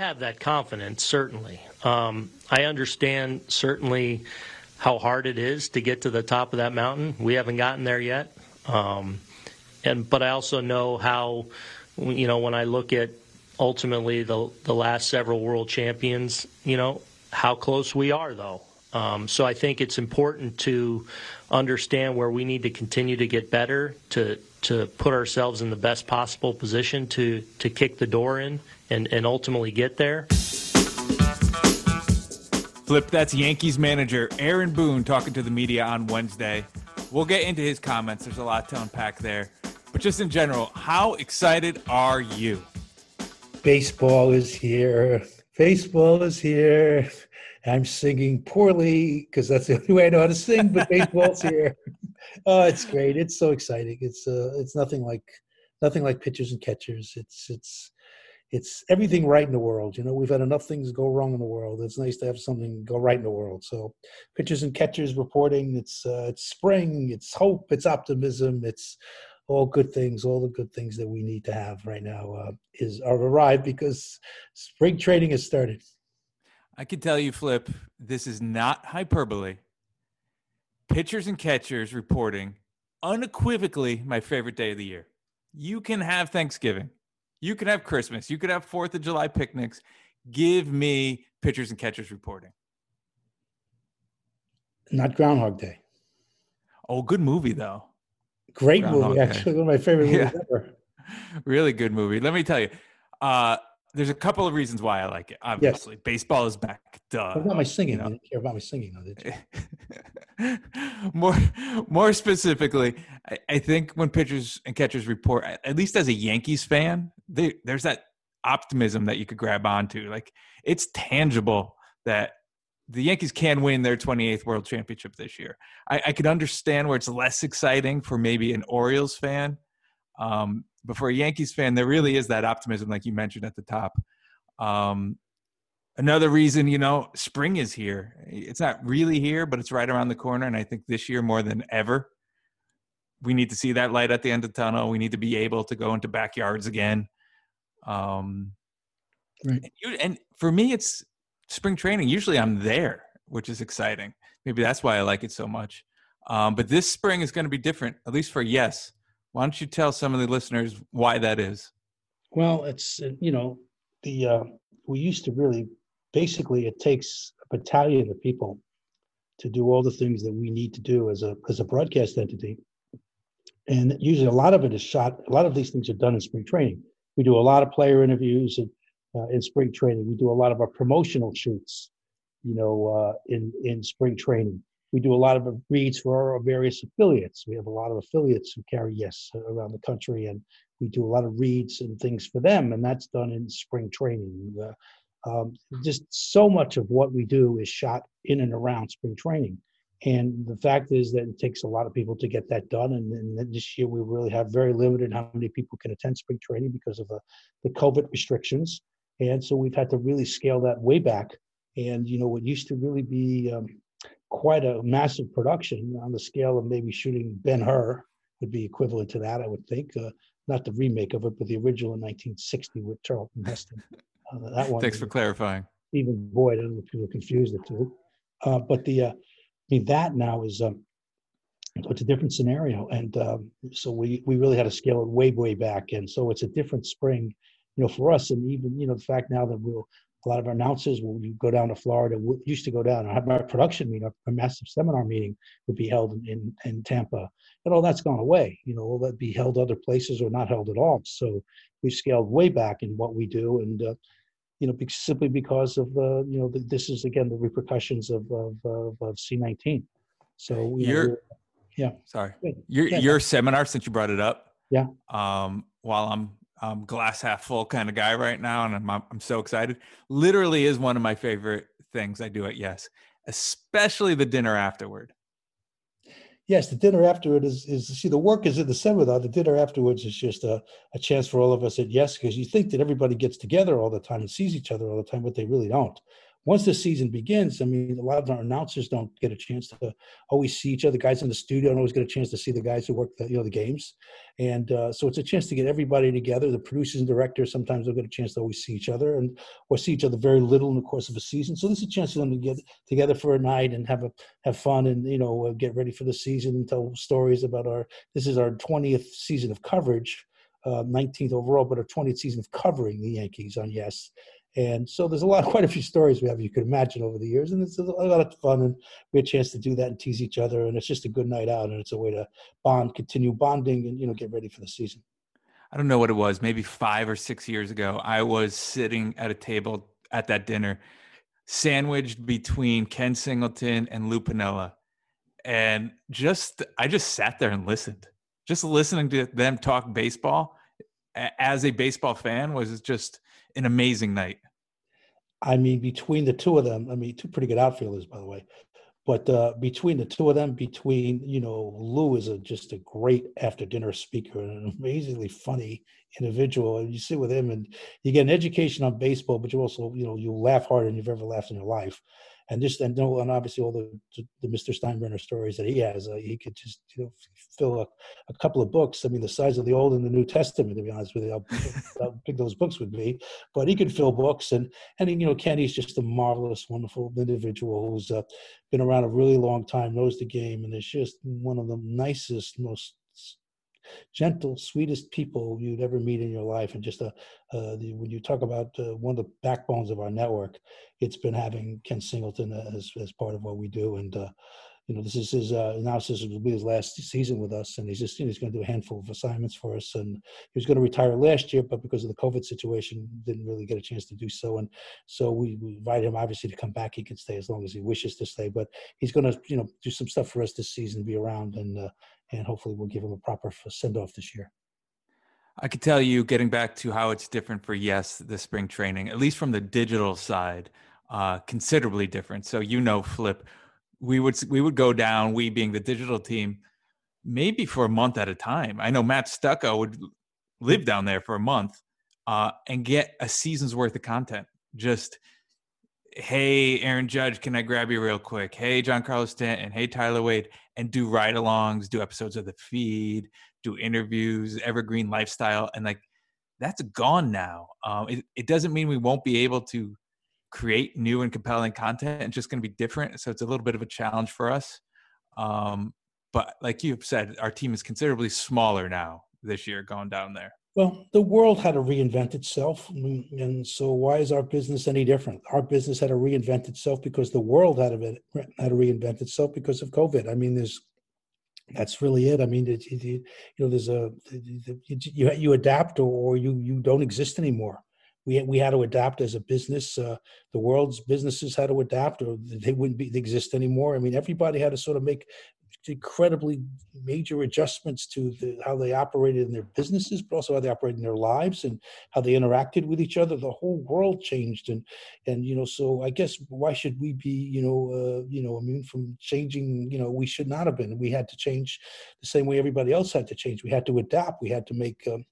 have that confidence, certainly. Um, I understand certainly how hard it is to get to the top of that mountain. We haven't gotten there yet. Um, and but I also know how, you know, when I look at ultimately the the last several world champions, you know, how close we are though. Um, so I think it's important to understand where we need to continue to get better to to put ourselves in the best possible position to to kick the door in and, and ultimately get there. Flip, that's Yankees manager Aaron Boone talking to the media on Wednesday. We'll get into his comments. There's a lot to unpack there. But just in general, how excited are you? Baseball is here. Baseball is here. I'm singing poorly because that's the only way I know how to sing, but baseball's here. Oh, it's great. It's so exciting. It's uh it's nothing like nothing like pitchers and catchers. It's it's it's everything right in the world. You know, we've had enough things go wrong in the world. It's nice to have something go right in the world. So, pitchers and catchers reporting. It's uh, it's spring. It's hope. It's optimism. It's all good things. All the good things that we need to have right now uh, is are arrived because spring training has started. I can tell you, Flip, this is not hyperbole. Pitchers and catchers reporting unequivocally my favorite day of the year. You can have Thanksgiving you can have Christmas. You could have Fourth of July picnics. Give me pitchers and catchers reporting. Not Groundhog Day. Oh, good movie though. Great Groundhog movie, Day. actually one of my favorite movies yeah. ever. Really good movie. Let me tell you. Uh, there's a couple of reasons why I like it. Obviously, yes. baseball is back. Duh. What about my singing? You, know? didn't care about my singing, though, did you? more, more specifically, I, I, think when pitchers and catchers report, at least as a Yankees fan, they, there's that optimism that you could grab onto. Like it's tangible that the Yankees can win their 28th World Championship this year. I, I could understand where it's less exciting for maybe an Orioles fan. Um, but for a Yankees fan, there really is that optimism, like you mentioned at the top. Um, another reason, you know, spring is here. It's not really here, but it's right around the corner. And I think this year more than ever, we need to see that light at the end of the tunnel. We need to be able to go into backyards again. Um, right. And, you, and for me, it's spring training. Usually I'm there, which is exciting. Maybe that's why I like it so much. Um, but this spring is going to be different, at least for yes. Why don't you tell some of the listeners why that is? Well, it's uh, you know the uh, we used to really basically it takes a battalion of people to do all the things that we need to do as a as a broadcast entity, and usually a lot of it is shot. A lot of these things are done in spring training. We do a lot of player interviews and uh, in spring training. We do a lot of our promotional shoots, you know, uh, in in spring training we do a lot of reads for our various affiliates. We have a lot of affiliates who carry Yes around the country, and we do a lot of reads and things for them, and that's done in spring training. Uh, um, just so much of what we do is shot in and around spring training. And the fact is that it takes a lot of people to get that done. And, and this year we really have very limited how many people can attend spring training because of the, the COVID restrictions. And so we've had to really scale that way back. And, you know, what used to really be um, quite a massive production on the scale of maybe shooting Ben Hur would be equivalent to that, I would think. Uh, not the remake of it, but the original in 1960 with Charlton Heston. Uh, that one. Thanks for clarifying. Stephen Boyd. I don't know if people confused the two. Uh, but the, uh, I mean, that now is um, it's a different scenario, and um, so we we really had to scale it way way back, and so it's a different spring, you know, for us, and even you know the fact now that we'll a lot of our announcers will go down to Florida. Used to go down and have our production meeting, a massive seminar meeting would be held in, in, in, Tampa. And all that's gone away. You know, will that be held other places or not held at all? So we've scaled way back in what we do. And, uh, you know, simply because of, uh, you know, the, this is, again, the repercussions of, of, of, of C19. So, you your, yeah. Sorry. Your, yeah. your seminar, since you brought it up. Yeah. Um, while I'm um, glass half full kind of guy right now, and I'm I'm so excited. Literally is one of my favorite things I do at Yes, especially the dinner afterward. Yes, the dinner afterward is is see the work is in the seminar. The dinner afterwards is just a, a chance for all of us at Yes, because you think that everybody gets together all the time and sees each other all the time, but they really don't. Once the season begins, I mean, a lot of our announcers don't get a chance to always see each other. Guys in the studio don't always get a chance to see the guys who work the you know the games, and uh, so it's a chance to get everybody together. The producers and directors sometimes don't get a chance to always see each other, and or see each other very little in the course of a season. So this is a chance for them to get together for a night and have a have fun and you know uh, get ready for the season and tell stories about our. This is our twentieth season of coverage. Uh, 19th overall, but our 20th season of covering the Yankees on Yes. And so there's a lot, quite a few stories we have you could imagine over the years, and it's a lot of fun. And we had a chance to do that and tease each other, and it's just a good night out, and it's a way to bond, continue bonding, and you know get ready for the season. I don't know what it was, maybe five or six years ago. I was sitting at a table at that dinner, sandwiched between Ken Singleton and Lou Piniella, and just I just sat there and listened. Just listening to them talk baseball as a baseball fan was just an amazing night. I mean, between the two of them, I mean, two pretty good outfielders, by the way. But uh, between the two of them, between you know, Lou is a just a great after dinner speaker and an amazingly funny individual. And you sit with him, and you get an education on baseball, but you also you know you laugh harder than you've ever laughed in your life and just and, and obviously all the the Mr. Steinbrenner stories that he has, uh, he could just you know fill a, a, couple of books. I mean, the size of the Old and the New Testament, to be honest with you, how, how big those books would be. But he could fill books, and and you know, Kenny's just a marvelous, wonderful individual who's uh, been around a really long time, knows the game, and is just one of the nicest, most gentle, sweetest people you'd ever meet in your life. And just a, uh, the, when you talk about uh, one of the backbones of our network, it's been having Ken Singleton as, as part of what we do. And, uh, you know, this is his, uh, analysis will be his last season with us. And he's just, you know, he's going to do a handful of assignments for us. And he was going to retire last year, but because of the COVID situation, didn't really get a chance to do so. And so we, we invited him obviously to come back. He can stay as long as he wishes to stay, but he's going to, you know, do some stuff for us this season, be around and, uh, and hopefully we'll give him a proper send off this year. I could tell you, getting back to how it's different for yes, the spring training, at least from the digital side, uh, considerably different. So you know, Flip, we would we would go down, we being the digital team, maybe for a month at a time. I know Matt Stucco would live down there for a month uh, and get a season's worth of content. Just hey, Aaron Judge, can I grab you real quick? Hey, Giancarlo Stanton. Hey, Tyler Wade. And do ride alongs, do episodes of the feed, do interviews, evergreen lifestyle. And like, that's gone now. Um, it, it doesn't mean we won't be able to create new and compelling content. It's just going to be different. So it's a little bit of a challenge for us. Um, but like you've said, our team is considerably smaller now this year going down there. Well, the world had to reinvent itself. And so, why is our business any different? Our business had to reinvent itself because the world had to, had to reinvent itself because of COVID. I mean, there's that's really it. I mean, it, it, you know, there's a you you adapt or you you don't exist anymore. We we had to adapt as a business. Uh, the world's businesses had to adapt, or they wouldn't be exist anymore. I mean, everybody had to sort of make incredibly major adjustments to the, how they operated in their businesses, but also how they operated in their lives and how they interacted with each other. The whole world changed, and and you know, so I guess why should we be you know uh, you know immune from changing? You know, we should not have been. We had to change the same way everybody else had to change. We had to adapt. We had to make um,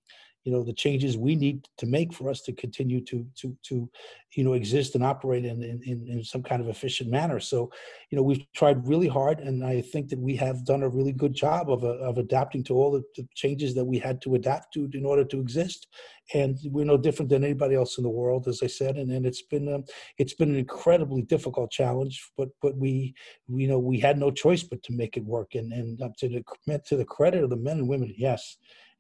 you know the changes we need to make for us to continue to to to you know exist and operate in in, in some kind of efficient manner. So you know we've tried really hard and i think that we have done a really good job of, of adapting to all the, changes that we had to adapt to in order to exist. And we're no different than anybody else in the world as i said and, and it's been um, it's been an incredibly difficult challenge but but we, we you know we had no choice but to make it work. And and up to the to the credit of the men and women yes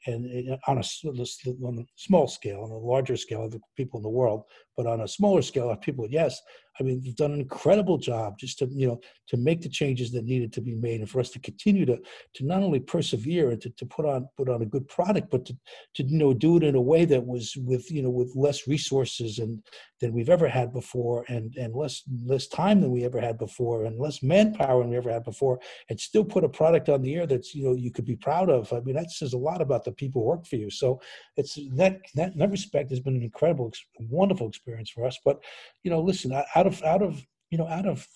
and eh, on a, on a small scale, on a larger scale of the people in the world, but on a smaller scale of people, yes, I mean, they've done an incredible job just to, you know, to make the changes that needed to be made and for us to continue to, to not only persevere and to, to put on, put on a good product, but to, to, you know, do it in a way that was with, you know, with less resources and than we've ever had before and, and less, less time than we ever had before and less manpower than we ever had before and still put a product on the air that's, you know, you could be proud of. I mean, that says a lot about the people who work for you. So it's that, that, in that respect has been an incredible, wonderful experience for us. But, you know, listen, out of out of you know out of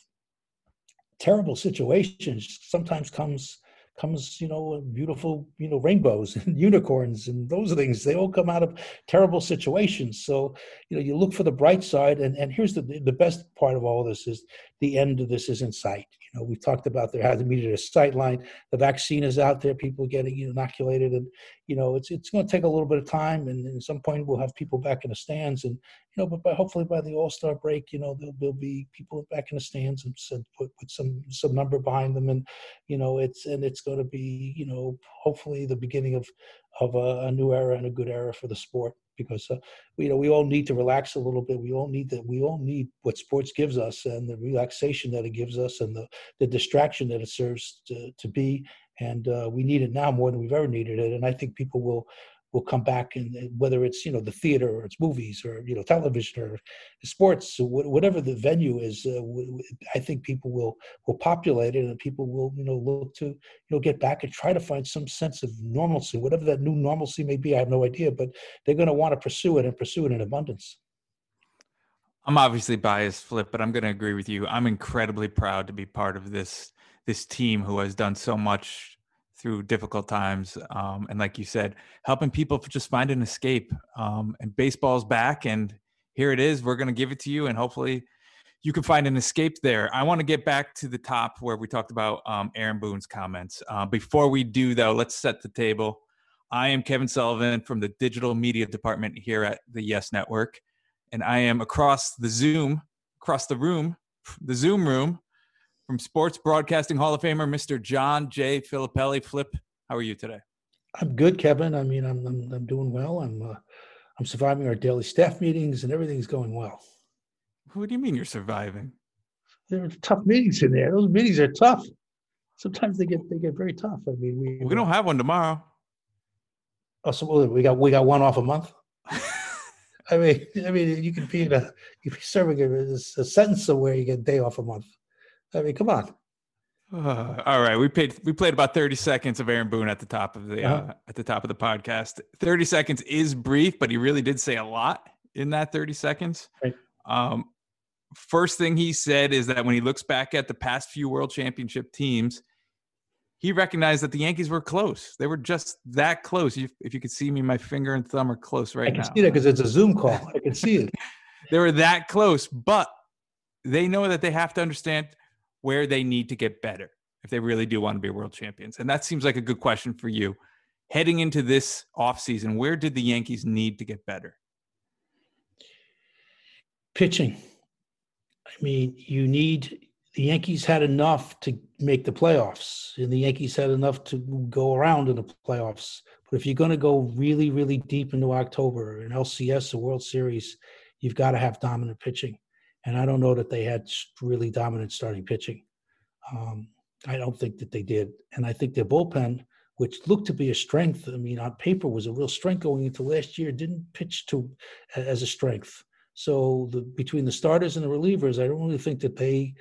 terrible situations sometimes comes comes, you know, beautiful, you know, rainbows and unicorns and those things. They all come out of terrible situations. So, you know, you look for the bright side. And, and here's the, the best part of all this is the end of this is in sight. You know, we've talked about there hasn't been a sight line. The vaccine is out there, people getting inoculated. And, you know, it's, it's going to take a little bit of time. And at some point we'll have people back in the stands and, you know, but by, hopefully by the all-star break, you know, there'll, there'll be people back in the stands and, and put, put some, some number behind them. And, you know, it's, and it's going to be, you know, hopefully the beginning of, of a, a new era and a good era for the sport because uh, you know we all need to relax a little bit. We all need that. We all need what sports gives us and the relaxation that it gives us and the the distraction that it serves to to be. And uh, we need it now more than we've ever needed it. And I think people will will come back and whether it's you know the theater or it's movies or you know television or sports whatever the venue is uh, i think people will will populate it and people will you know look to you know get back and try to find some sense of normalcy. Whatever that new normalcy may be i have no idea but they're going to want to pursue it and pursue it in abundance. I'm obviously biased flip but i'm going to agree with you. I'm incredibly proud to be part of this this team who has done so much through difficult times. Um, and like you said, helping people just find an escape. Um, and baseball's back, and here it is. We're going to give it to you, and hopefully, you can find an escape there. I want to get back to the top where we talked about um, Aaron Boone's comments. Uh, before we do, though, let's set the table. I am Kevin Sullivan from the digital media department here at the Yes Network, and I am across the Zoom, across the room, the Zoom room from Sports Broadcasting Hall of Famer, Mr. John J. Filippelli. Flip, how are you today? I'm good, Kevin. I mean, I'm I'm, I'm doing well. I'm uh, I'm surviving our daily staff meetings, and everything's going well. What do you mean you're surviving? There are tough meetings in there. Those meetings are tough. Sometimes they get they get very tough. I mean, we we don't have one tomorrow. Oh, so we got we got one off a month. I mean, I mean, you can be in a you be serving a, a sentence somewhere. You get a day off a month. I mean, come on. Uh, all right, we paid. We played about thirty seconds of Aaron Boone at the top of the uh-huh. uh, at the top of the podcast. Thirty seconds is brief, but he really did say a lot in that thirty seconds. Right. Um, first thing he said is that when he looks back at the past few World Championship teams, he recognized that the Yankees were close. They were just that close. If, if you could see me, my finger and thumb are close right now. I can now. see that because it's a Zoom call. I can see it. they were that close, but they know that they have to understand where they need to get better if they really do want to be world champions? And that seems like a good question for you. Heading into this offseason, where did the Yankees need to get better? Pitching. I mean, you need the Yankees had enough to make the playoffs, and the Yankees had enough to go around in the playoffs. But if you're going to go really, really deep into October, an LCS, a World Series, you've got to have dominant pitching and I don't know that they had really dominant starting pitching. Um, I don't think that they did, and I think their bullpen, which looked to be a strength, I mean, on paper was a real strength going into last year, didn't pitch to as a strength. So the, between the starters and the relievers, I don't really think that they,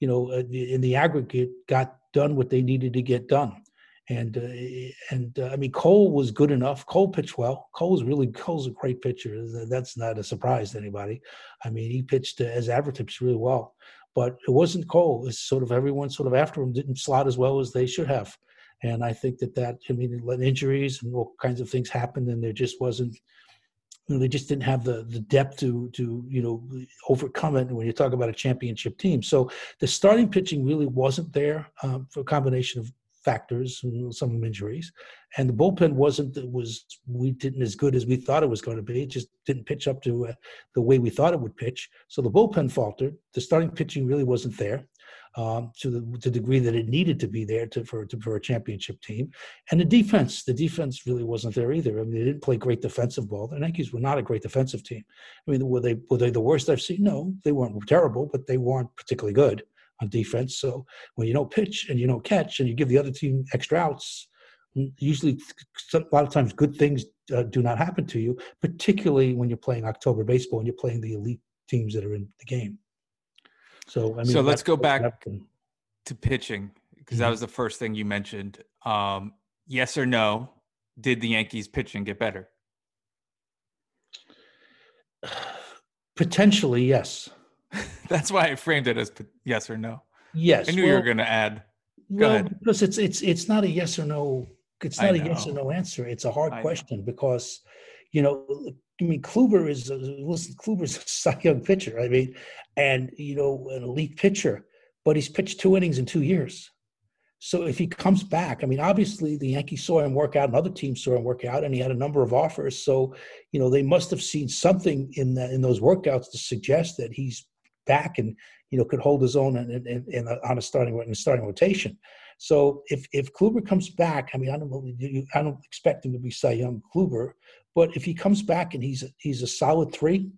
you know, uh, in the aggregate, got done what they needed to get done. And uh, and uh, I mean Cole was good enough. Cole pitched well. Cole was really Cole's a great pitcher. That's not a surprise to anybody. I mean he pitched uh, as pitched really well, but it wasn't Cole. It's sort of everyone sort of after him didn't slot as well as they should have. And I think that that I mean injuries and all kinds of things happened, and there just wasn't. You know, they just didn't have the the depth to to you know overcome it when you talk about a championship team. So the starting pitching really wasn't there um, for a combination of factors, some injuries, and the bullpen wasn't was we didn't as good as we thought it was going to be. It just didn't pitch up to uh, the way we thought it would pitch. So the bullpen faltered. The starting pitching really wasn't there um, to the to the degree that it needed to be there to, for to, for a championship team. And the defense, the defense really wasn't there either. I mean, they didn't play great defensive ball. The Yankees were not a great defensive team. I mean, were they were they the worst I've seen? No, they weren't terrible, but they weren't particularly good on defense. So when you don't pitch and you don't catch and you give the other team extra outs, usually a lot of times good things uh, do not happen to you, particularly when you're playing October baseball and you're playing the elite teams that are in the game. So I mean, so let's go back to pitching because mm-hmm. that was the first thing you mentioned. Um, yes or no? Did the Yankees pitching get better? Potentially, yes. That's why I framed it as yes or no. Yes. I knew well, you were going to add. Go well, ahead. because it's it's it's not a yes or no. It's not a yes or no answer. It's a hard I know. question because, you know, I mean, Kluber is a, listen. Kluber's a Cy Young pitcher. I mean, and you know, an elite pitcher, but he's pitched two innings in two years. So if he comes back, I mean, obviously the Yankees saw him work out, and other teams saw him work out, and he had a number of offers. So, you know, they must have seen something in that in those workouts to suggest that he's back and you know could hold his own in, in, in a, on a starting in a starting rotation. So if if Kluber comes back, I mean, I don't I don't expect him to be Cy Young Kluber, but if he comes back and he's he's a solid three,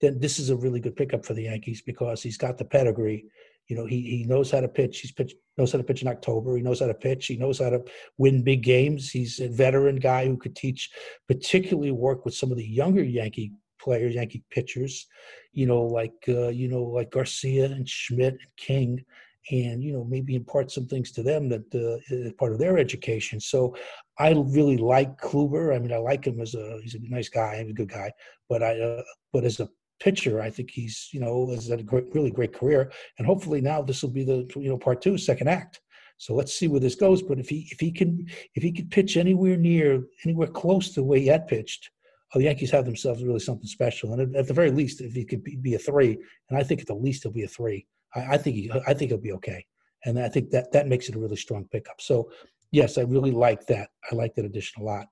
then this is a really good pickup for the Yankees because he's got the pedigree. You know, he he knows how to pitch. He's pitched knows how to pitch in October. He knows how to pitch. He knows how to win big games. He's a veteran guy who could teach, particularly work with some of the younger Yankee players, Yankee pitchers. You know, like uh, you know, like Garcia and Schmidt and King, and you know, maybe impart some things to them that uh, is part of their education. So, I really like Kluber. I mean, I like him as a he's a nice guy, he's a good guy. But I, uh, but as a pitcher, I think he's you know has had a great, really great career, and hopefully now this will be the you know part two, second act. So let's see where this goes. But if he if he can if he could pitch anywhere near anywhere close to the way he had pitched, oh, the Yankees have themselves really something special. And at, the very least, if he could be, be a three, and I think at the least he'll be a three, I, I think he, I think he'll be okay. And I think that that makes it a really strong pickup. So yes, I really like that. I like that addition a lot.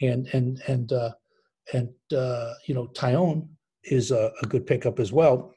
And and and uh, and uh, you know, Taillon is a, a good pickup as well.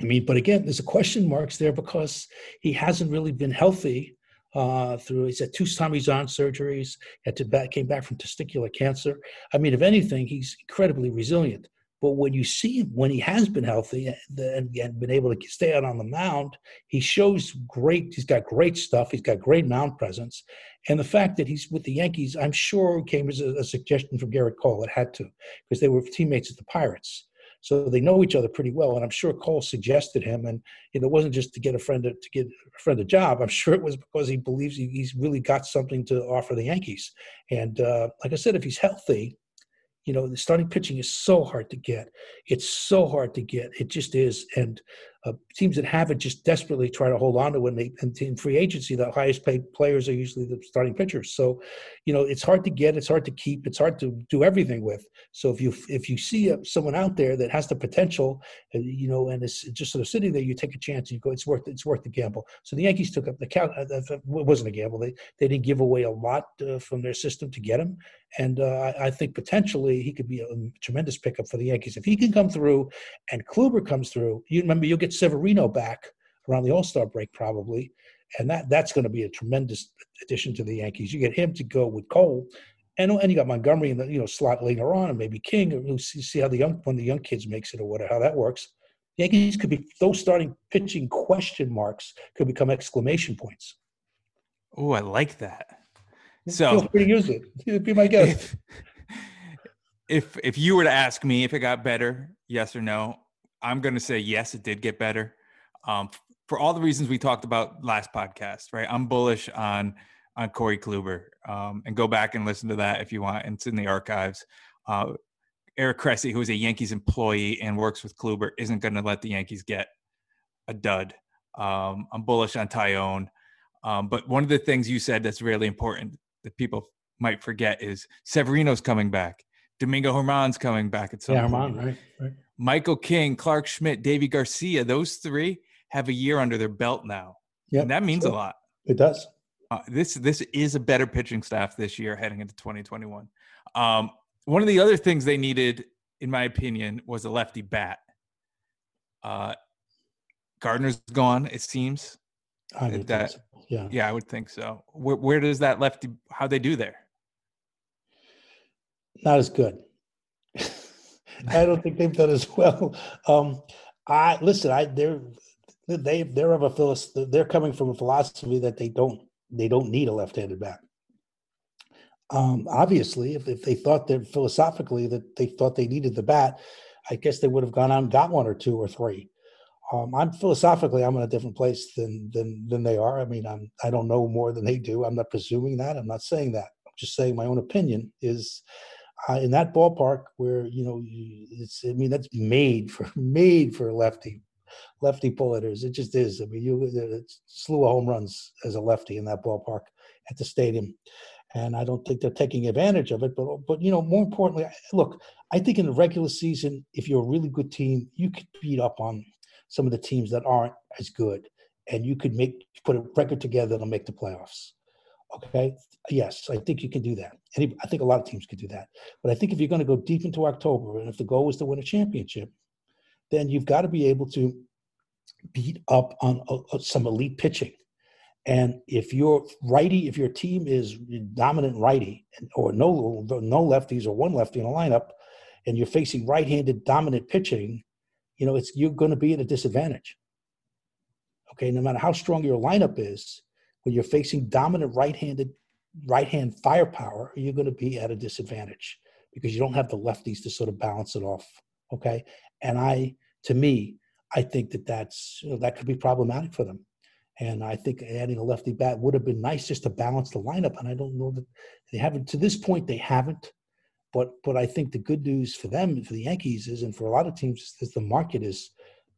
I mean, but again, there's a question marks there because he hasn't really been healthy uh, through. He's had two Tommy John surgeries. Had to back, came back from testicular cancer. I mean, if anything, he's incredibly resilient. But when you see him, when he has been healthy and, and been able to stay out on the mound, he shows great. He's got great stuff. He's got great mound presence, and the fact that he's with the Yankees, I'm sure came as a, a suggestion from Gerrit Cole. It had to because they were teammates at the Pirates so they know each other pretty well and i'm sure cole suggested him and you know, it wasn't just to get a friend to, to get a friend a job. I'm sure it was because he believes he, he's really got something to offer the yankees. And uh, like i said if he's healthy you know the starting pitching is so hard to get. It's so hard to get. It just is. And uh, teams that have it just desperately try to hold on to when they and in free agency the highest paid players are usually the starting pitchers. So you know it's hard to get it's hard to keep it's hard to do everything with. So if you if you see uh, someone out there that has the potential uh, you know and it's just sort of sitting there you take a chance and you go it's worth it's worth the gamble. So the yankees took up the count it wasn't a gamble. They they didn't give away a lot from their system to get him. And I, I think potentially he could be a tremendous pickup for the yankees. If he can come through and kluber comes through you remember you'll get severino back around the all-star break probably and that that's going to be a tremendous addition to the yankees you get him to go with cole and, and you got Montgomery in the you know slot later on, and maybe King. We'll see, see how the young when the young kids makes it or whatever how that works. Yankees could be those starting pitching question marks could become exclamation points. Oh, I like that. Feel So free to use it. Be my guest. if, if if you were to ask me if it got better, yes or no, I'm going to say yes, it did get better. Um, for all the reasons we talked about last podcast, right? I'm bullish on on Corey Kluber, um, and go back and listen to that if you want. It's in the archives. Uh, Eric Cressey, who is a Yankees employee and works with Kluber, isn't going to let the Yankees get a dud. Um, I'm bullish on Taillon. Um, but one of the things you said that's really important that people might forget is Severino's coming back. Domingo Germán's coming back at some Yeah, point. Armand, right? right. Michael King, Clarke Schmidt, Deivi Garcia, those three have a year under their belt now. Yeah, and that means a lot. It does. Uh, this this is a better pitching staff this year heading into 2021. Um, one of the other things they needed, in my opinion, was a lefty bat. Uh, Gardner's gone, it seems. I would that- so. Yeah. Yeah, I would think so. Where, where does that lefty? How they do there? not as good. I don't think they've done as well. Um, I listen. I they're they they're of a philosophy. They're coming from a philosophy that they don't they don't need a left-handed bat. Um, obviously, if, if they thought that philosophically that they thought they needed the bat, I guess they would have gone out and got one or two or three. Um, I'm philosophically, I'm in a different place than than than they are. I mean, I'm I don't know more than they do. I'm not presuming that. I'm not saying that. I'm just saying my own opinion is uh, in that ballpark where you know it's. I mean, that's made for made for lefty. lefty pull hitters. It just is. I mean, you it's slew of home runs as a lefty in that ballpark at the stadium, and I don't think they're taking advantage of it. But but you know, more importantly, look, I think in the regular season, if you're a really good team, you could beat up on some of the teams that aren't as good, and you could make put a record together that'll make the playoffs. Okay. Yes, I think you can do that. I think a lot of teams could do that. But I think if you're going to go deep into October, and if the goal is to win a championship, then you've got to be able to beat up on uh, some elite pitching. And if your righty, if your team is dominant righty, or no no lefties or one lefty in a lineup, and you're facing right-handed dominant pitching, you know it's you're going to be at a disadvantage. Okay, no matter how strong your lineup is, when you're facing dominant right-handed right-hand firepower, you're going to be at a disadvantage because you don't have the lefties to sort of balance it off. Okay, and I, to me, I think that that's you know, that could be problematic for them. And I think adding a lefty bat would have been nice just to balance the lineup. And I don't know that they haven't to this point. They haven't. But but I think the good news for them, for the Yankees, is, and for a lot of teams, is the market is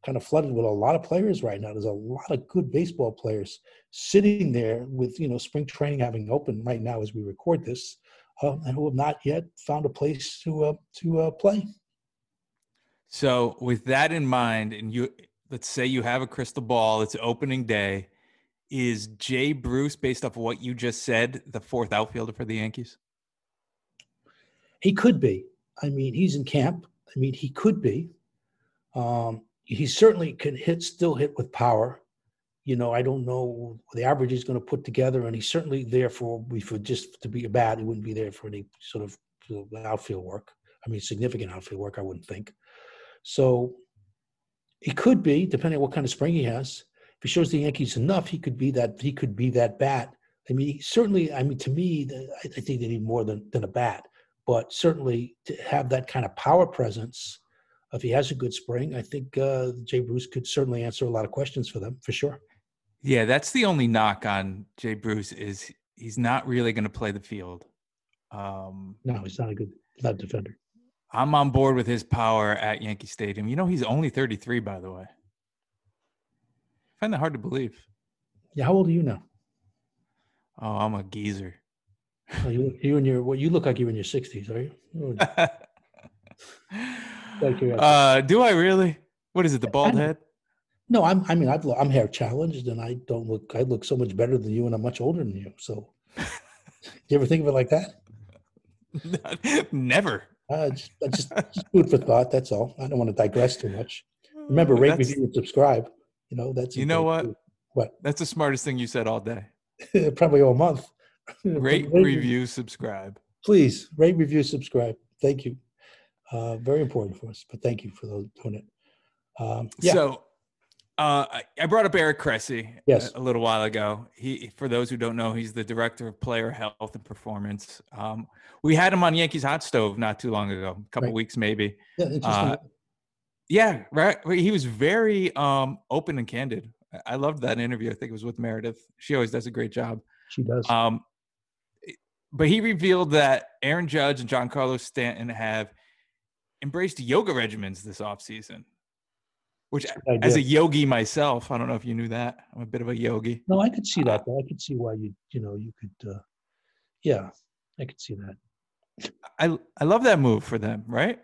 kind of flooded with a lot of players right now. There's a lot of good baseball players sitting there with you know spring training having opened right now as we record this, uh, and who have not yet found a place to uh, to uh, play. So with that in mind, and you let's say you have a crystal ball, it's opening day. Is Jay Bruce, based off of what you just said, the fourth outfielder for the Yankees? He could be. I mean, he's in camp. I mean, he could be. Um, he certainly can hit, still hit with power. You know, I don't know the average he's going to put together, and he's certainly there for for just to be a bat. He wouldn't be there for any sort of outfield work. I mean, significant outfield work. I wouldn't think. So he could be, depending on what kind of spring he has. If he shows the Yankees enough, he could be that. He could be that bat. I mean, certainly. I mean, to me, I think they need more than than a bat. But certainly, to have that kind of power presence if he has a good spring, I think uh, Jay Bruce could certainly answer a lot of questions for them for sure. Yeah, that's the only knock on Jay Bruce is he's not really going to play the field. Um, no, he's not a good a defender. I'm on board with his power at Yankee Stadium. You know, he's only 33, by the way. I find that hard to believe. Yeah, how old are you now? Oh, I'm a geezer. Oh, you, you in your well, you look like you're in your 60s, are you? uh, do I really? What is it? The bald head? No, I'm. I mean, i am hair challenged, and I don't look. I look so much better than you, and I'm much older than you. So, you ever think of it like that? Never. Uh, just, just, just, food for thought. That's all. I don't want to digress too much. Remember, rate, that's, review, and subscribe. You know that's. You know what? Too. What? That's the smartest thing you said all day. Probably all month. rate, review, subscribe. Please rate, review, subscribe. Thank you. Uh, very important for us. But thank you for doing it. Um, yeah. So uh, I brought up Eric Cressey yes. a, a, little while ago. He, for those who don't know, he's the director of player health and performance. Um, we had him on Yankees Hot Stove not too long ago, a couple right. weeks maybe. Yeah, interesting. Uh, yeah, right. He was very um, open and candid. I loved that interview. I think it was with Meredith. She always does a great job. She does. Um, but he revealed that Aaron Judge and Giancarlo Stanton have embraced yoga regimens this off season. Which, as a yogi myself, I don't know if you knew that. I'm a bit of a yogi. No, I could see that. I could see why you, you know, you could. Uh, yeah, I could see that. I I love that move for them, right?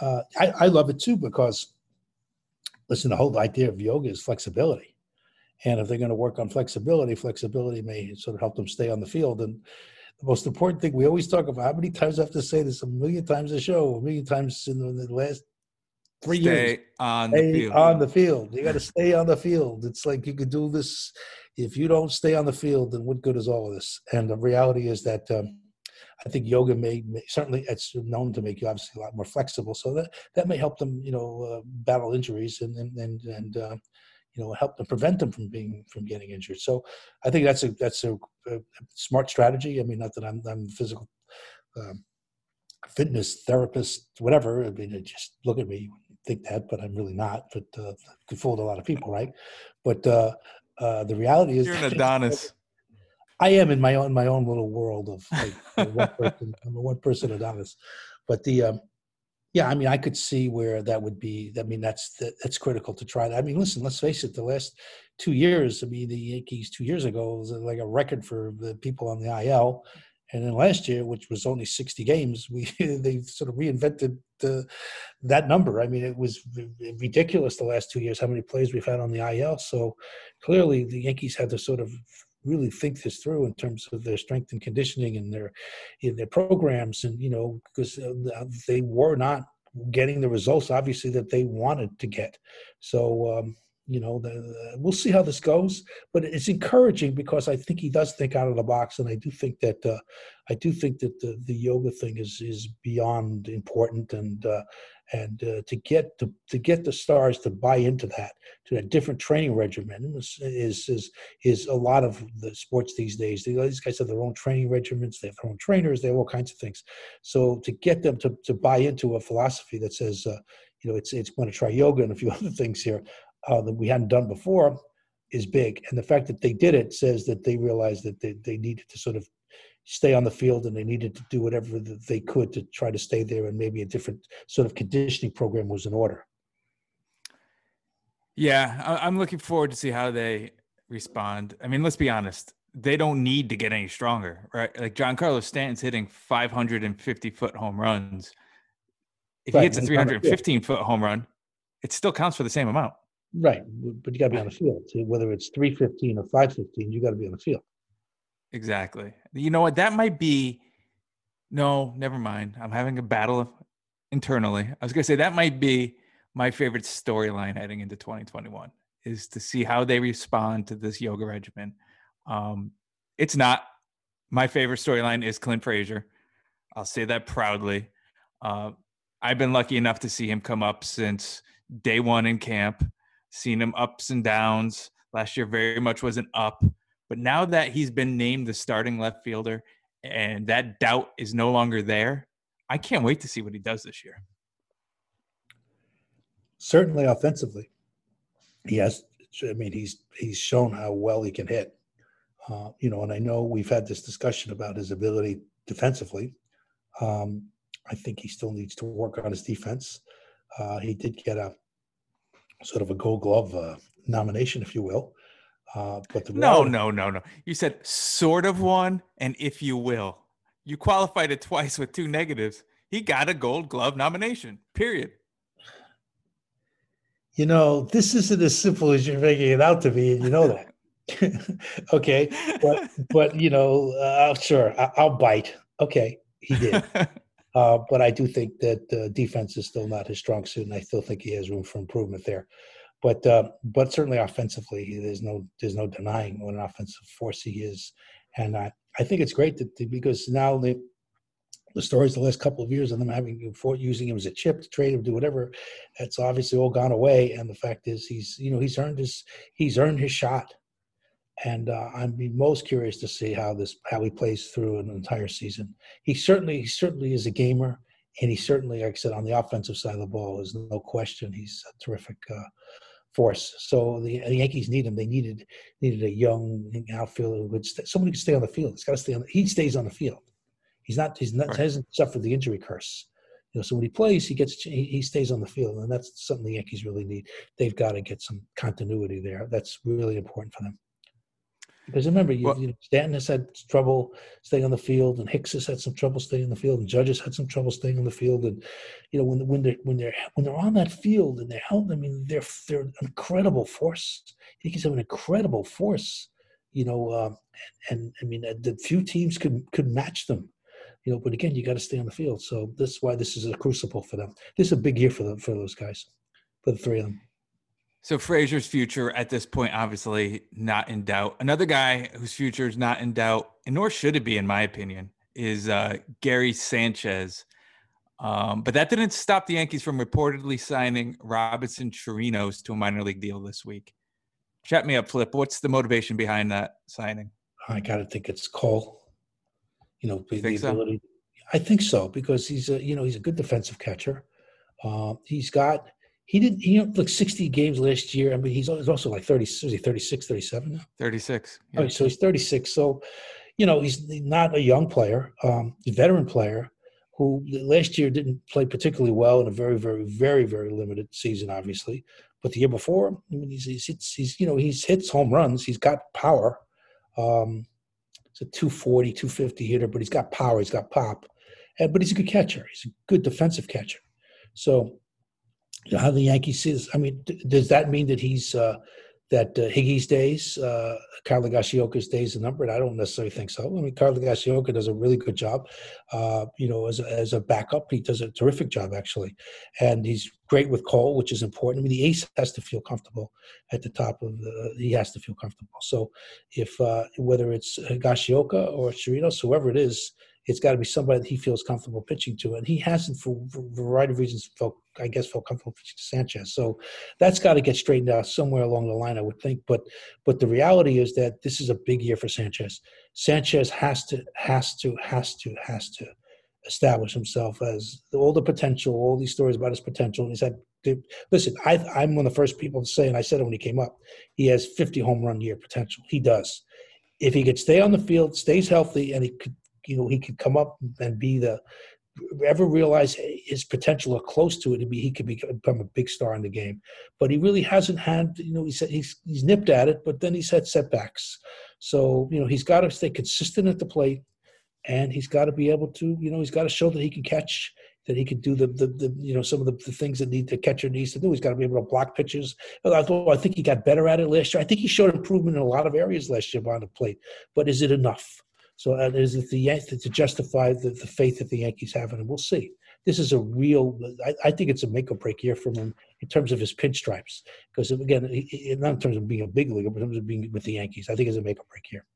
Uh, I I love it too because, listen, the whole idea of yoga is flexibility, and if they're going to work on flexibility, flexibility may sort of help them stay on the field. And the most important thing we always talk about. How many times I have to say this? A million times a show, a million times in the, last three stay years. on stay the field. On the field. You got to stay on the field. It's like you could do this. If you don't stay on the field, then what good is all of this? And the reality is that um, I think yoga may, may, certainly it's known to make you obviously a lot more flexible. So that that may help them, you know, uh, battle injuries and and and, and uh, you know help them prevent them from being from getting injured. So I think that's a that's a, a smart strategy. I mean, not that I'm I'm physical um, fitness therapist, whatever. I mean, just look at me, think that, but I'm really not. But uh, could fool a lot of people, right? But uh, uh, the reality is, you're an Adonis. I am in my own my own little world of like, one person. I'm a one person Adonis, but the um, Yeah, I mean, I could see where that would be. I mean, that's that, that's critical to try that. I mean, listen, let's face it. The last two years, I mean, the Yankees two years ago was uh, like a record for the people on the IL, and then last year, which was only sixty games, we they sort of reinvented the that number. I mean, it was ridiculous the last two years how many plays we've had on the IL. So clearly, the Yankees had to sort of really think this through in terms of their strength and conditioning and their in their programs and you know because uh, they were not getting the results obviously that they wanted to get. So um, you know the, we'll see how this goes but it's encouraging because i think he does think out of the box and i do think that uh, i do think that the, the yoga thing is is beyond important and uh, and uh, to get to, to get the stars to buy into that to a different training regimen is, is is is a lot of the sports these days. These guys have their own training regimens they have their own trainers they have all kinds of things. So to get them to, to buy into a philosophy that says uh, you know it's it's going to try yoga and a few other things here uh, that we hadn't done before is big. And the fact that they did it says that they realized that they, they needed to sort of stay on the field and they needed to do whatever they could to try to stay there and maybe a different sort of conditioning program was in order. Yeah i'm looking forward to see how they respond. I mean let's be honest they don't need to get any stronger right? Like giancarlo stanton's hitting 550 foot home runs. If right. he hits a 315 foot home run it still counts for the same amount right but you got to be on the field whether it's 315 or 515 you got to be on the field Exactly. You know what? That might be. No, never mind. I'm having a battle internally. I was going to say that might be my favorite storyline heading into 2021 is to see how they respond to this yoga regimen. Um, it's not my favorite storyline is Clint Frazier. I'll say that proudly. Uh, I've been lucky enough to see him come up since day one in camp, seen him ups and downs. Last year very much was an up. But now that he's been named the starting left fielder and that doubt is no longer there, I can't wait to see what he does this year. Certainly offensively. Has I mean he's he's shown how well he can hit. Uh, you know, and I know we've had this discussion about his ability defensively. Um, I think he still needs to work on his defense. Uh, he did get a sort of a Gold Glove uh, nomination, if you will, uh, but the no, no, no, no. You said sort of one, and if you will, you qualified it twice with two negatives. He got a Gold Glove nomination. Period. You know, this isn't as simple as you're making it out to be, and you know that. okay, but but you know, uh, sure, I, will bite. Okay, he did. uh, but I do think that uh, defense is still not his strong suit, and I still think he has room for improvement there. But uh, but certainly offensively, there's no there's no denying what an offensive force he is, and I I think it's great that because now the the stories the last couple of years of them having using him as a chip to trade him, do whatever, that's obviously all gone away. And the fact is, he's you know he's earned his he's earned his shot, and uh, I'm be most curious to see how this how he plays through an entire season. He certainly he certainly is a gamer, and he certainly, like I said, on the offensive side of the ball is no question he's a terrific. Uh, force. So the, the, Yankees need him. They needed needed a young outfielder who would stay, somebody could stay on the field. It's got to stay on. The, he stays on the field. He's not. He's not. Right. Hasn't suffered the injury curse. You know, so when he plays, he gets he, he stays on the field, and that's something the Yankees really need. They've got to get some continuity there. That's really important for them. Because remember, you, well, you know, Stanton has had trouble staying on the field, and Hicks has had some trouble staying on the field, and Judges had some trouble staying on the field. And you know, when when they're when they're when they're on that field and they're held, I mean, they're they're an incredible force. Yankees have an incredible force. You know, uh, and, and I mean, uh, the few teams could could match them. You know, but again, you got to stay on the field. So that's why this is a crucible for them. This is a big year for them for those guys, for the three of them. So Frazier's future at this point, obviously not in doubt. Another guy whose future is not in doubt, and nor should it be, in my opinion, is uh, Gary Sanchez. Um, but that didn't stop the Yankees from reportedly signing Robinson Chirinos to a minor league deal this week. Chat me up, Flip. What's the motivation behind that signing? I got to think it's Cole. You know, the, the ability. So? I think so because he's a you know he's a good defensive catcher. Uh, he's got he didn't he like 60 games last year. I mean, he's also like 30, is he 36, 37 now? 36. Yeah. so he's 36. So, you know, he's not a young player, um, a veteran player who last year didn't play particularly well in a very, very, very, very limited season, obviously. But the year before, I mean, he's, he's, he's you know, he's hits home runs. He's got power. Um, it's a 240, 250 hitter, but he's got power. He's got pop. And, but he's a good catcher. He's a good defensive catcher. So, you know, how the Yankees see this, I mean, does that mean that he's uh, that uh, Higgy's days, uh, Kyle Higashioka's days are numbered. I don't necessarily think so. I mean, Kyle Higashioka does a really good job. Uh, you know, as a, as a backup, he does a terrific job actually, and he's great with Cole, which is important. I mean, the ace has to feel comfortable at the top of the. He has to feel comfortable. So, if uh, whether it's Higashioka or Chirinos, whoever it is, it's got to be somebody that he feels comfortable pitching to, and he hasn't for, a variety of reasons felt, I guess, felt comfortable pitching to Sanchez. So that's got to get straightened out somewhere along the line, I would think. But but the reality is that this is a big year for Sanchez. Sanchez has to has to has to has to establish himself as all the potential, all these stories about his potential. And he said, listen, I, I'm one of the first people to say, and I said it when he came up, he has 50 home run year potential. He does. If he could stay on the field, stays healthy, and he could you know he could come up and be the ever realize eh, his potential or close to it he could become a big star in the game but he really hasn't had you know he said he's he's nipped at it but then he's had setbacks so you know he's got to stay consistent at the plate and he's got to be able to you know he's got to show that he can catch that he can do the, the, the you know some of the, the, things that need the catcher needs to do. He's got to be able to block pitches. I think he got better at it last year. I think he showed improvement in a lot of areas last year on the plate. But is it enough? So uh, is it the to justify the, the faith that the Yankees have in him? We'll see. This is a real. I, I think it's a make or break year for him in terms of his pinstripes. Because again, not in terms of being a big leaguer, but in terms of being with the Yankees, I think it's a make or break year.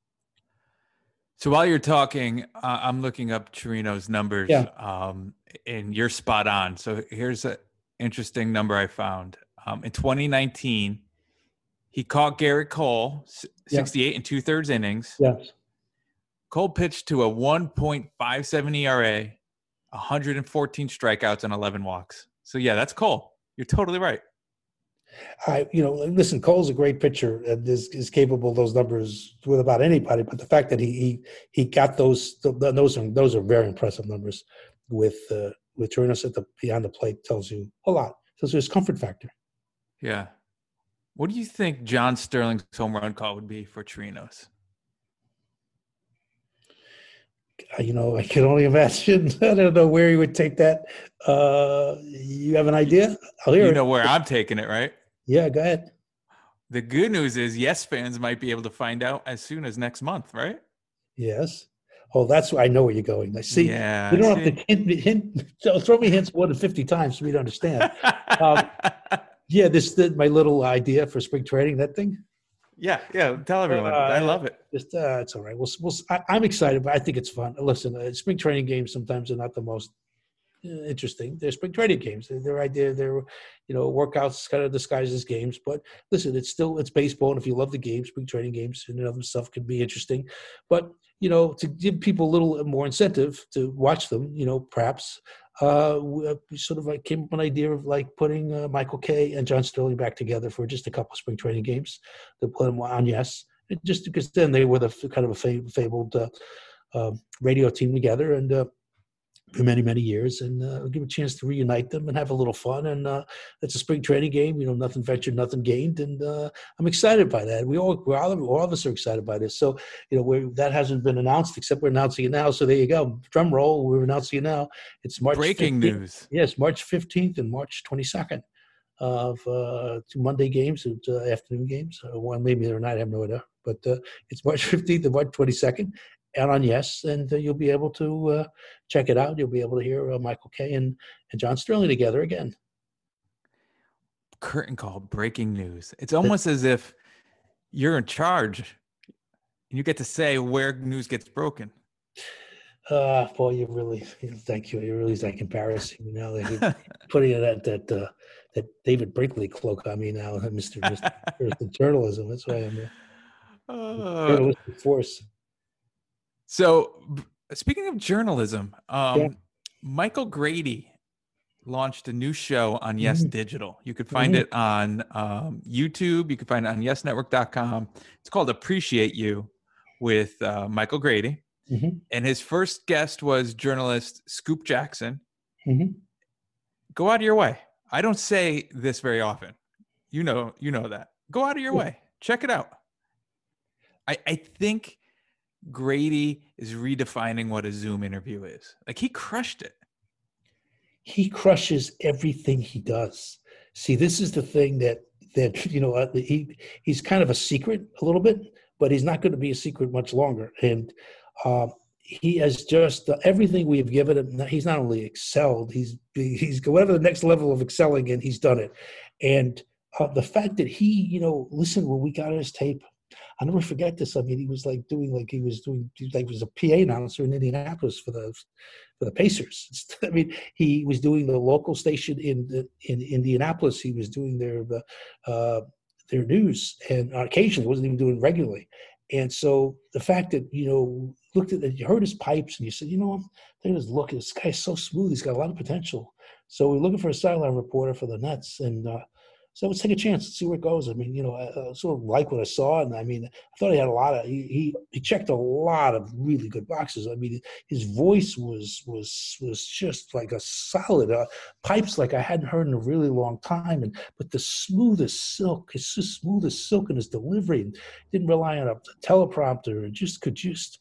So while you're talking, uh, I'm looking up Chirinos' numbers, yeah. um, and you're spot on. So here's an interesting number I found. Um, in 2019, he caught Gerrit Cole 68 yeah. and two thirds innings. Yes. Cole pitched to a 1.57 ERA, 114 strikeouts, and 11 walks. So yeah, that's Cole. You're totally right. I, you know, listen, Cole's a great pitcher and is, is capable of those numbers with about anybody. But the fact that he he, he got those those are those are very impressive numbers with uh, with Chirinos at the beyond the plate tells you a lot. Tells you his comfort factor. Yeah. What do you think John Sterling's home run call would be for Chirinos? You know, I can only imagine. I don't know where he would take that. Uh, you have an idea? I'll hear. You know where I'm taking it, right? Yeah, go ahead. The good news is, yes, fans might be able to find out as soon as next month, right? Yes. Oh, that's where I know where you're going. I see. Yeah. You don't have to hint, hint, throw me hints more than 50 times for me to understand. um, yeah, this is my little idea for spring training. That thing. Yeah, yeah. Tell everyone. Uh, I love it. Just uh, it's all right. We'll, we'll, I, am excited, but I think it's fun. Listen, uh, spring training games sometimes are not the most uh, interesting. They're spring training games. They're, they're idea. They're you know workouts kind of disguised as games. But listen, it's still it's baseball, and if you love the game, spring training games and of themselves can be interesting. But you know, to give people a little more incentive to watch them, you know, perhaps uh, uh, sort of like came up with an idea of like putting uh, Michael Kay and John Sterling back together for just a couple of spring training games to put them on yes, just because then they were the kind of a fabled uh, uh, radio team together, and uh, for many many years and uh, give a chance to reunite them and have a little fun and uh, it's a spring training game you know nothing ventured nothing gained and uh, i'm excited by that. We all we're all, all of us are excited by this. So you know that hasn't been announced except we're announcing it now so there you go. Drum roll we're announcing it now. It's march breaking 15th. news. Yes march 15th and march 22nd of uh, two monday games uh, afternoon games. Uh, one maybe they're night i have no idea but uh, it's March 15th and March 22nd out on Yes, and uh, you'll be able to uh, check it out. You'll be able to hear uh, Michael Kay and, and John Sterling together again. Curtain call, breaking news. It's almost as if you're in charge and you get to say where news gets broken. Uh, boy, you really, thank you. You really like embarrassing me now. Like putting that that uh, that David Brinkley cloak on me now, Mister Mister Journalism. That's why I'm a uh, journalistic force. So, speaking of journalism, um, yeah. Michael Grady launched a new show on Yes mm-hmm. Digital. You could find mm-hmm. it on um, YouTube. You could find it on YesNetwork.com. It's called Appreciate You with uh, Michael Grady. Mhm. and his first guest was journalist Scoop Jackson. Mhm. Go out of your way. I don't say this very often. You know, you know that. Go out of your Yeah. way. Check it out. I I think Grady is redefining what a Zoom interview is. Like he crushed it. he crushes everything he does. See, this is the thing that that you know uh, he he's kind of a secret a little bit, but he's not going to be a secret much longer. And uh, he has just uh, everything we have given him. He's not only excelled, he's he's whatever the next level of excelling, and he's done it. And uh, the fact that he, you know, listen when we got his tape. I never forget this. I mean, he was like doing like he was doing he was like was a PA announcer in Indianapolis for the for the Pacers. I mean, he was doing the local station in the, in Indianapolis. He was doing their uh, their news, and on occasionally wasn't even doing regularly. And so the fact that you know looked at it, you heard his pipes, and you said, you know, they just look. This guy's so smooth. He's got a lot of potential. So we're looking for a sideline reporter for the Nets, and uh, so let's take a chance and see where it goes. I mean, you know, I, I sort of like what I saw, and I mean, I thought he had a lot of he he, he checked a lot of really good boxes. I mean, his voice was was was just like a solid uh, pipes like I hadn't heard in a really long time, and but the smoothest silk, it's just smooth as silk in his delivery. And didn't rely on a teleprompter, and just could just,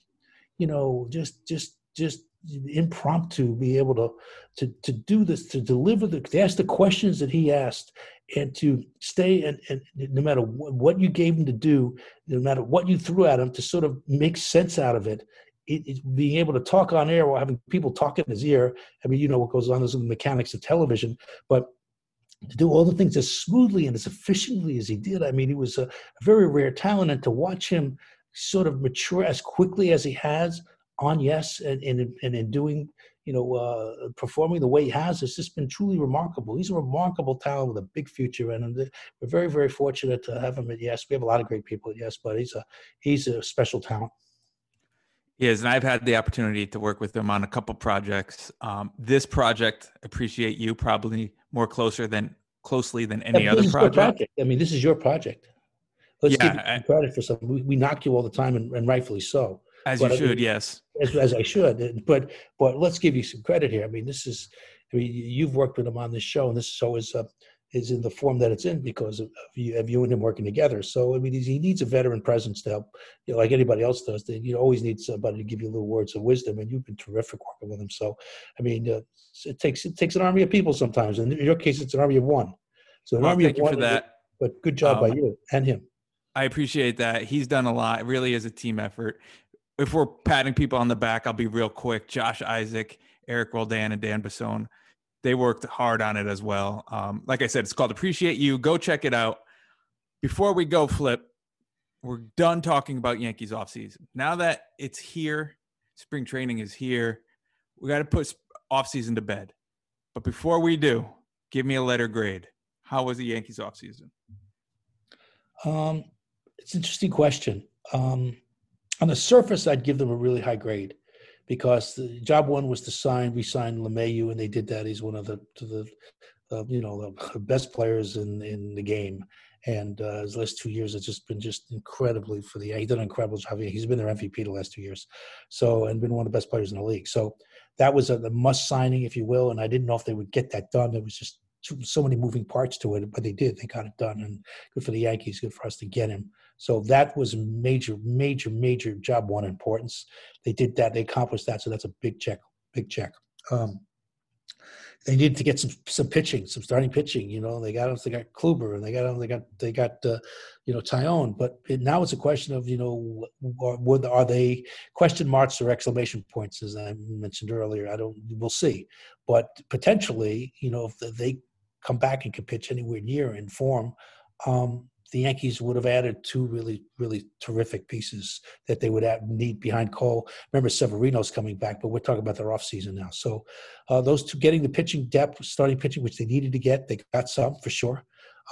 you know, just just just impromptu be able to to to do this to deliver the to ask the questions that he asked and to stay and, and no matter what, you gave him to do no matter what you threw at him to sort of make sense out of it it, it, being able to talk on air while having people talk in his ear i mean you know what goes on are the mechanics of television but to do all the things as smoothly and as efficiently as he did i mean he was a very rare talent and to watch him sort of mature as quickly as he has on yes and, and, and in doing you know uh, performing the way he has it's just been truly remarkable. He's a remarkable talent with a big future and we're very very fortunate to have him. At yes we have a lot of great people at yes but he's a he's a special talent. He is and i've had the opportunity to work with him on a couple projects. Um, this project appreciate you probably more closer than closely than any Yeah, other your project. i mean this is your project. Let's Yeah, give you I- credit for something we, we knock you all the time and, and rightfully so as But you I mean- should yes as, as I should. But but let's give you some credit here. I mean, this is I mean, you've worked with him on this show, and this show is uh, is in the form that it's in because of, you, of you and him working together. So I mean, he's, he needs a veteran presence to help, you know, like anybody else does. That you always need somebody to give you little words of wisdom, and you've been terrific working with him. So I mean, uh, it takes it takes an army of people sometimes, and in your case, it's an army of one. So an well, army thank of you one. for that But good job by Um, you and him. I appreciate that. He's done a lot. It really is a team effort. If we're patting people on the back, I'll be real quick. Josh Isaac, Eric Roldan, and Dan Basone, they worked hard on it as well. Um, like I said, it's called Appreciate You. Go check it out. Before we go, Flip, we're done talking about Yankees offseason. Now that it's here, spring training is here, we got to put offseason to bed. But before we do, give me a letter grade. How was the Yankees offseason? Um, it's an interesting question. Um, on the surface, I'd give them a really high grade because the job one was to sign, re-sign LeMahieu, and they did that. He's one of the the uh, you know the best players in in the game. And uh, his last two years has just been just incredibly for the. He did an incredible job. He's been their MVP the last two years, so and been one of the best players in the league. So that was a the must signing, if you will. And I didn't know if they would get that done. There was just so- so many moving parts to it, but they did. They got it done, and good for the Yankees. Good for us to get him. So that was major, major, major job one importance. They did that. They accomplished that. So that's a big check. Big check. Um, they needed to get some some pitching, some starting pitching. You know, they got they got Kluber and they got they got they got uh, you know Taillon. But it, now it's a question of you know are, would- are they question marks or exclamation points as I mentioned earlier. I don't. We'll see. But potentially, you know, if they come back and can pitch anywhere near in form, um, the Yankees would have added two really, really terrific pieces that they would add, need behind Cole. Remember, Severino's coming back, but we're talking about their offseason now. So uh, those two getting the pitching depth, starting pitching, which they needed to get, they got some for sure.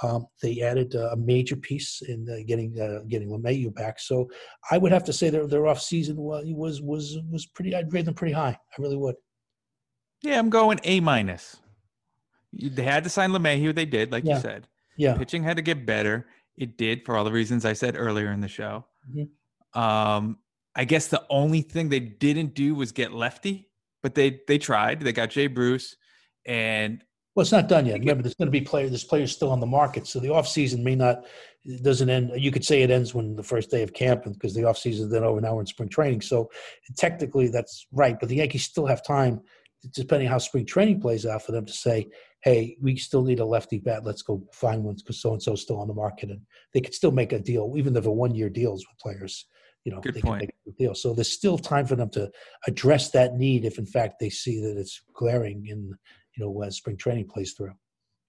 Um, they added uh, a major piece in uh, getting uh, getting LeMahieu back. So I would have to say their their offseason was was was was pretty. I'd grade them pretty high. I really would. Yeah, I'm going A minus. They had to sign LeMahieu. They did, like Yeah. you said. Yeah. Pitching had to get better. It did for all the reasons I said earlier in the show. Mhm. Um, I guess the only thing they didn't do was get lefty, but they they tried. They got Jay Bruce, and Well, it's not done yet. Remember, there's going to be this player. There's players still on the market, so the off season may not. It doesn't end. You could say it ends when the first day of camp, because the off season is then over. Now in spring training, so technically that's right. But the Yankees still have time, depending how spring training plays out, for them to say, "Hey, we still need a lefty bat. Let's go find one because so and so is still on the market." And they could still make a deal, even if a one year deals with players. You know, Good they point. can make a deal. So there's still time for them to address that need if, in fact, they see that it's glaring in you know as spring training plays through.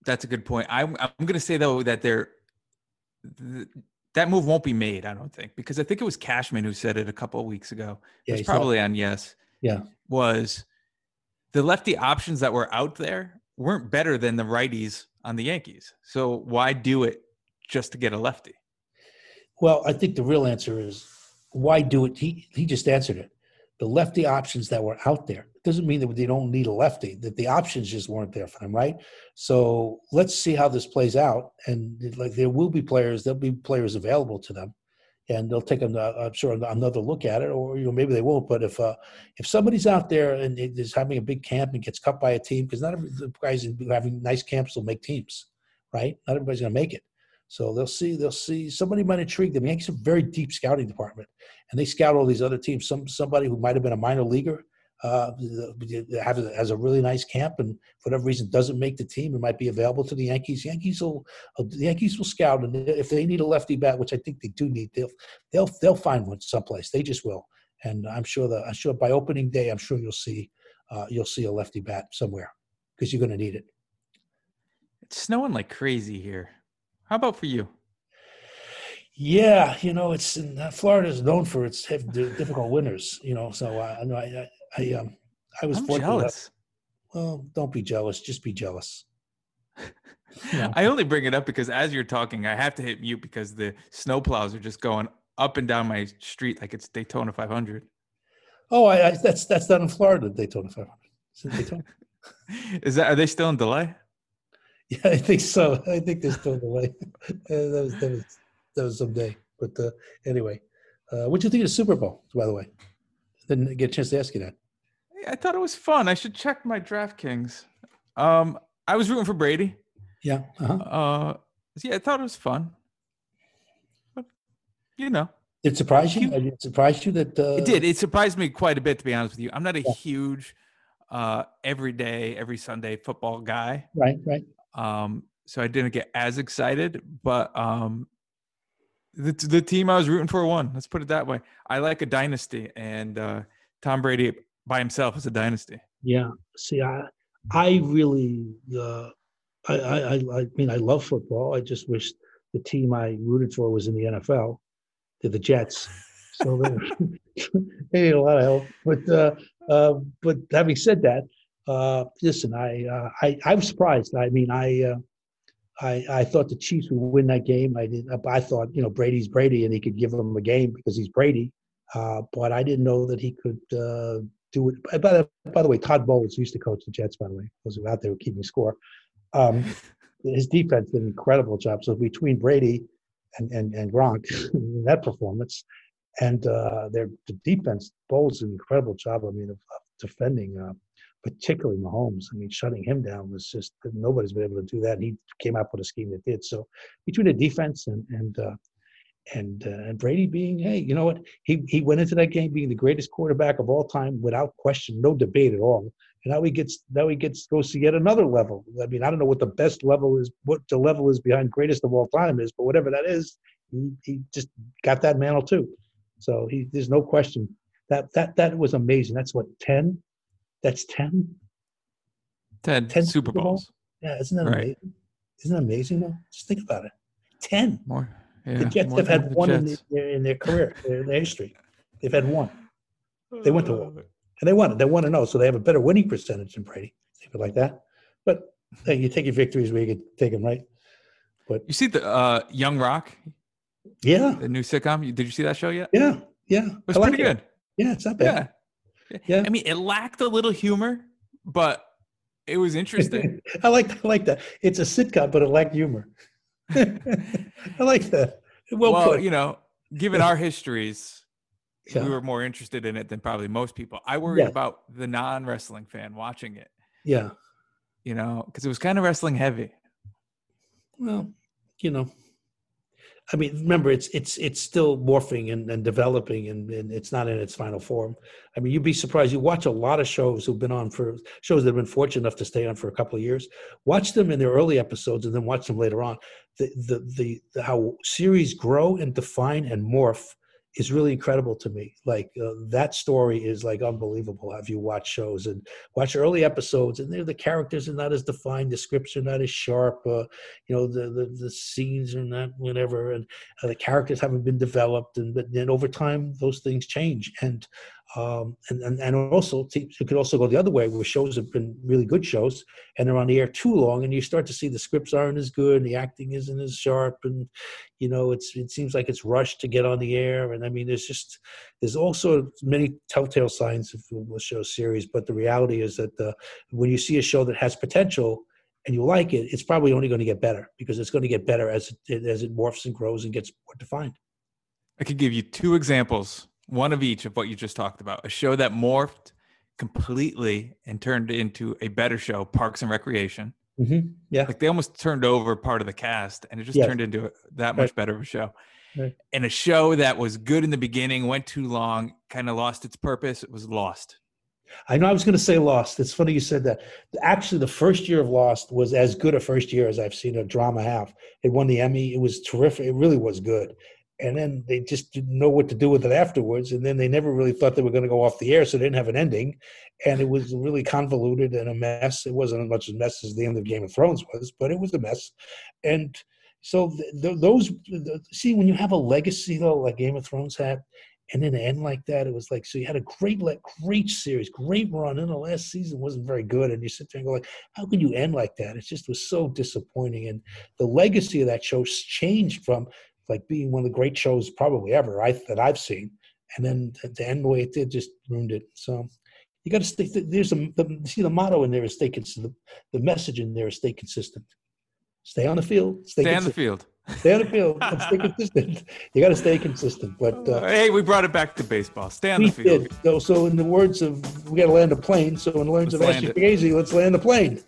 that's a good point. I'm I'm going to say though that they're th- that move won't be made. I don't think because I think it was Cashman who said it a couple of weeks ago. Yeah, it's probably on yes. Yeah. Was the lefty options that were out there weren't better than the righties on the Yankees. So why do it just to get a lefty? Well, I think the real answer is why do it? He he just answered it. The lefty options that were out there doesn't mean that they don't need a lefty. That the options just weren't there for them, right? So let's see how this plays out. And like there will be players, there'll be players available to them, and they'll take an, uh, I'm sure another look at it, or you know maybe they won't. But if uh, if somebody's out there and is having a big camp and gets cut by a team, because not every the guys having nice camps will make teams, right? Not everybody's going to make it. So they'll see, they'll see somebody might intrigue them. Yankees have a very deep scouting department, and they scout all these other teams. Some somebody who might have been a minor leaguer uh, have, has a really nice camp, and for whatever reason doesn't make the team. It might be available to the Yankees. Yankees will the Yankees will scout, and if they need a lefty bat, which I think they do need, they'll they'll they'll find one someplace. They just will, and I'm sure that I'm sure by opening day, I'm sure you'll see uh, you'll see a lefty bat somewhere because you're going to need it. It's snowing like crazy here. How about for you? Yeah, you know, it's in, uh, Florida is known for its difficult winters. You know, so I know I know I um I was fortunate enough- jealous. well, don't be jealous. Just be jealous. Yeah. I only bring it up because as you're talking, I have to hit mute because the snowplows are just going up and down my street like it's Daytona 500. Oh, I, I that's that's done in Florida. Daytona 500. It's in Daytona. Is that are they still in delay? yeah, I think so. I think they're still in delay. Uh, that was that was that was someday. But uh, anyway, uh, what do you think of the Super Bowl? By the way, didn't get a chance to ask you that. I thought it was fun. I should check my DraftKings. Um, I was rooting for Brady. Yeah. Uh-huh. Uh, yeah, I thought it was fun. But you know, It surprised you. It surprised you that uh, it did. It surprised me quite a bit, to be honest with you. I'm not a Yeah. huge uh every day, every Sunday football guy. Right. Right. Um, so I didn't get as excited, but um, the the team I was rooting for won. Let's put it that way. I like a dynasty, and uh, Tom Brady by himself as a dynasty. Yeah. See, I I really uh, I, I I mean I love football. I just wish the team I rooted for was in the NFL. They're the Jets. So they, they need a lot of help. But uh, uh, but having said that, uh, listen, I uh, I I was surprised. I mean, I. Uh, I, I thought the Chiefs would win that game. I did. I thought you know Brady's Brady and he could give them a game because he's Brady. Uh, but I didn't know that he could uh, do it. By the, by the way, Todd Bowles used to coach the Jets. By the way, those who out there keeping score. Um, his defense did an incredible job. So between Brady and and, and Gronk, in that performance, and uh, their the defense, Bowles did an incredible job. I mean, of, of defending, uh, particularly Mahomes. I mean, shutting him down was just nobody's been able to do that. And he came up with a scheme that did. So between the defense and and uh, and uh, and Brady being, hey, you know what? He he went into that game being the greatest quarterback of all time without question, no debate at all. And now he gets now he gets goes to yet another level. I mean, I don't know what the best level is, what the level is behind greatest of all time is, but whatever that is, he he just got that mantle too. So he there's no question that that that was amazing. That's what ten. That's ten. 10, 10 Super Super Bowl? Bowls. Yeah, isn't that Right. amazing? Isn't that amazing though? Just think about it. Ten. More. Yeah, the Jets more have had the one in Jets. their, in their career, in their history. They've had one, They went to war. Uh, and they won it. They won to know, so they have a better winning percentage than Brady. Think of it like that. But hey, you take your victories where you can take them, right? But You see the uh, Young Rock, yeah, the new sitcom? Did you see that show yet? yeah, yeah. It was I like pretty it. good. Yeah, it's not bad. Yeah. Yeah. I mean, it lacked a little humor, but it was interesting. I like I like that. It's a sitcom, but it lacked humor. I like that. Well, well, you know, given our histories, Yeah. we were more interested in it than probably most people. I worried Yeah. about the non wrestling fan watching it, Yeah. you know, because it was kind of wrestling heavy. Well, you know, I mean, remember, it's it's it's still morphing and, and developing, and, and it's not in its final form. I mean, you'd be surprised. You watch a lot of shows who've been on for shows that have been fortunate enough to stay on for a couple of years. Watch them in their early episodes, and then watch them later on. The the the, the how series grow and define and morph is really incredible to me. Like uh, that story is like unbelievable. Have you watch shows and watch early episodes, and the characters are not as defined, the scripts are not as sharp. Uh, you know the, the the scenes are not whatever and uh, the characters haven't been developed and but then over time those things change and um and and, and also it could also go the other way where shows have been really good shows and they're on the air too long and you start to see the scripts aren't as good and the acting isn't as sharp and you know it's it seems like it's rushed to get on the air and i mean there's just there's also many telltale signs of a show series but the reality is that uh, when you see a show that has potential and you like it, it's probably only going to get better because it's going to get better as it, as it morphs and grows and gets more defined. I could give you two examples, one of each of what you just talked about. A show that morphed completely and turned into a better show, Parks and Recreation. Mm-hmm. Yeah, Like they almost turned over part of the cast and it just Yes. turned into that much Right. better of a show. Right. And a show that was good in the beginning, went too long, kind of lost its purpose. It was lost. I know I was going to say Lost. It's funny you said that. Actually, the first year of Lost was as good a first year as I've seen a drama have. It won the Emmy. It was terrific. It really was good. And then they just didn't know what to do with it afterwards. And then they never really thought they were going to go off the air, so they didn't have an ending. And it was really convoluted and a mess. It wasn't as much a mess as the end of Game of Thrones was, but it was a mess. And so th- th- those th- see when you have a legacy though, like Game of Thrones had, and then end like that, it was like so you had a great great series, great run, and the last season wasn't very good, and you sit there and go like, how can you end like that? It just was so disappointing, and the legacy of that show changed from like being one of the great shows probably ever I, that I've seen, and then to end the way it did just ruined it. So you got to stay. There's a the, see the motto in there is stay consistent. The message in there is stay consistent. Stay on the field. Stay, Stay on the field. Stay on the field. and stay consistent. You got to stay consistent. But uh, hey, we brought it back to baseball. Stay on the field. did. So, so in the words of, we got to land a plane. So in the words Let's of Ashley it. Let's land the plane.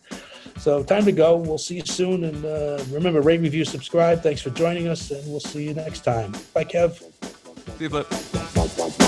So time to go. We'll see you soon. And uh, remember, rate, review, subscribe. Thanks for joining us, and we'll see you next time. Bye, Kev. See you, Flip.